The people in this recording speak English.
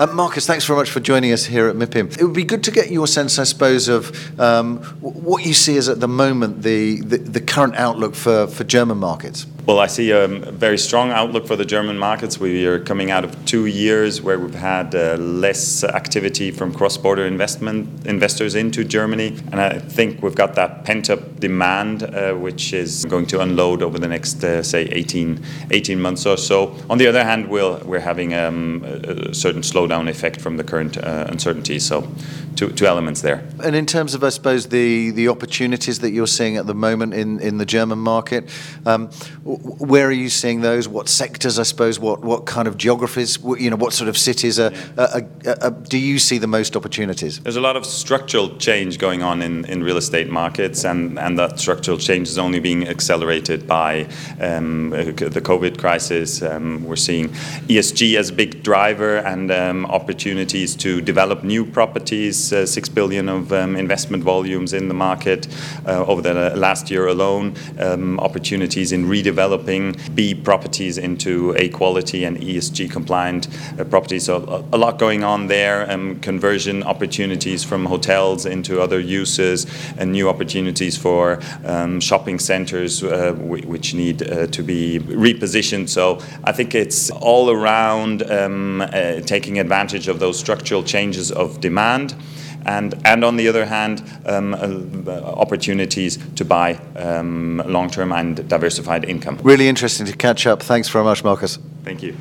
Uh, Marcus, thanks very much for joining us here at MIPIM. It would be good to get your sense, I suppose, of um, what you see as at the moment the, the, the current outlook for, for German markets. Well, I see a very strong outlook for the German markets. We are coming out of two years where we've had uh, less activity from cross-border investment investors into Germany, and I think we've got that pent-up demand, uh, which is going to unload over the next, uh, say, 18, 18 months or so. On the other hand, we'll, we're having um, a certain slowdown effect from the current uh, uncertainty. So, two, two elements there. And in terms of, I suppose, the, the opportunities that you're seeing at the moment in, in the German market, um, where are you seeing those? What sectors, I suppose? What what kind of geographies? You know, what sort of cities are, are, are, are, do you see the most opportunities? There's a lot of structural change going on in, in real estate markets, and, and that structural change is only being accelerated by um, the COVID crisis. Um, we're seeing ESG as a big driver and um, opportunities to develop new properties. Uh, Six billion of um, investment volumes in the market uh, over the last year alone. Um, opportunities in redeveloping B properties into A quality and ESG compliant uh, properties. So a, lot going on there. Um, conversion opportunities from hotels into other uses and new opportunities for shopping centers which need to be repositioned. So I think it's all around um, uh, taking advantage of those structural changes of demand and, and on the other hand, um, uh, opportunities to buy um, long term and diversified income. Really interesting to catch up. Thanks very much, Marcus. Thank you.